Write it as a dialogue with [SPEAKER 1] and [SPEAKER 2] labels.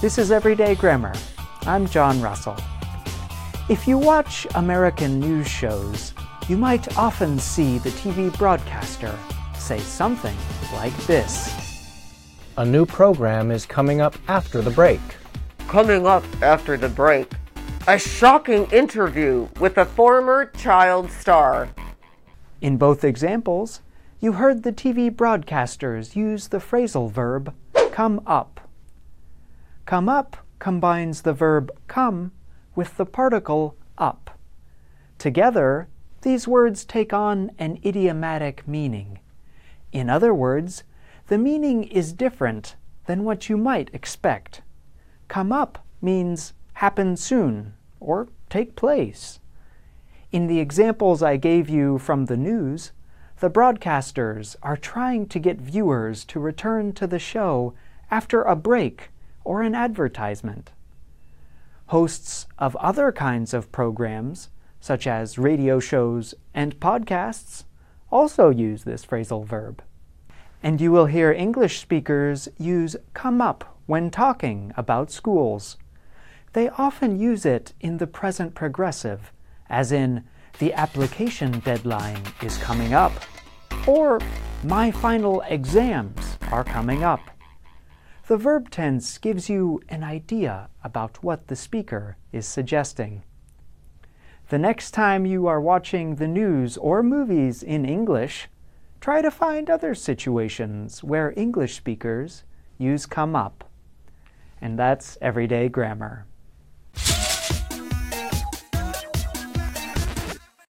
[SPEAKER 1] This is Everyday Grammar. I'm John Russell. If you watch American news shows, you might often see the TV broadcaster say something like this.
[SPEAKER 2] A new program is coming up after the break.
[SPEAKER 3] Coming up after the break, a shocking interview with a former child star.
[SPEAKER 1] In both examples, you heard the TV broadcasters use the phrasal verb come up. Come up combines the verb come with the particle up. Together, these words take on an idiomatic meaning. In other words, the meaning is different than what you might expect. Come up means happen soon or take place. In the examples I gave you from the news, the broadcasters are trying to get viewers to return to the show after a break or an advertisement. Hosts of other kinds of programs, such as radio shows and podcasts, also use this phrasal verb. And you will hear English speakers use come up when talking about schools. They often use it in the present progressive, as in, the application deadline is coming up, or my final exams are coming up. The verb tense gives you an idea about what the speaker is suggesting. The next time you are watching the news or movies in English, try to find other situations where English speakers use come up. And that's everyday grammar.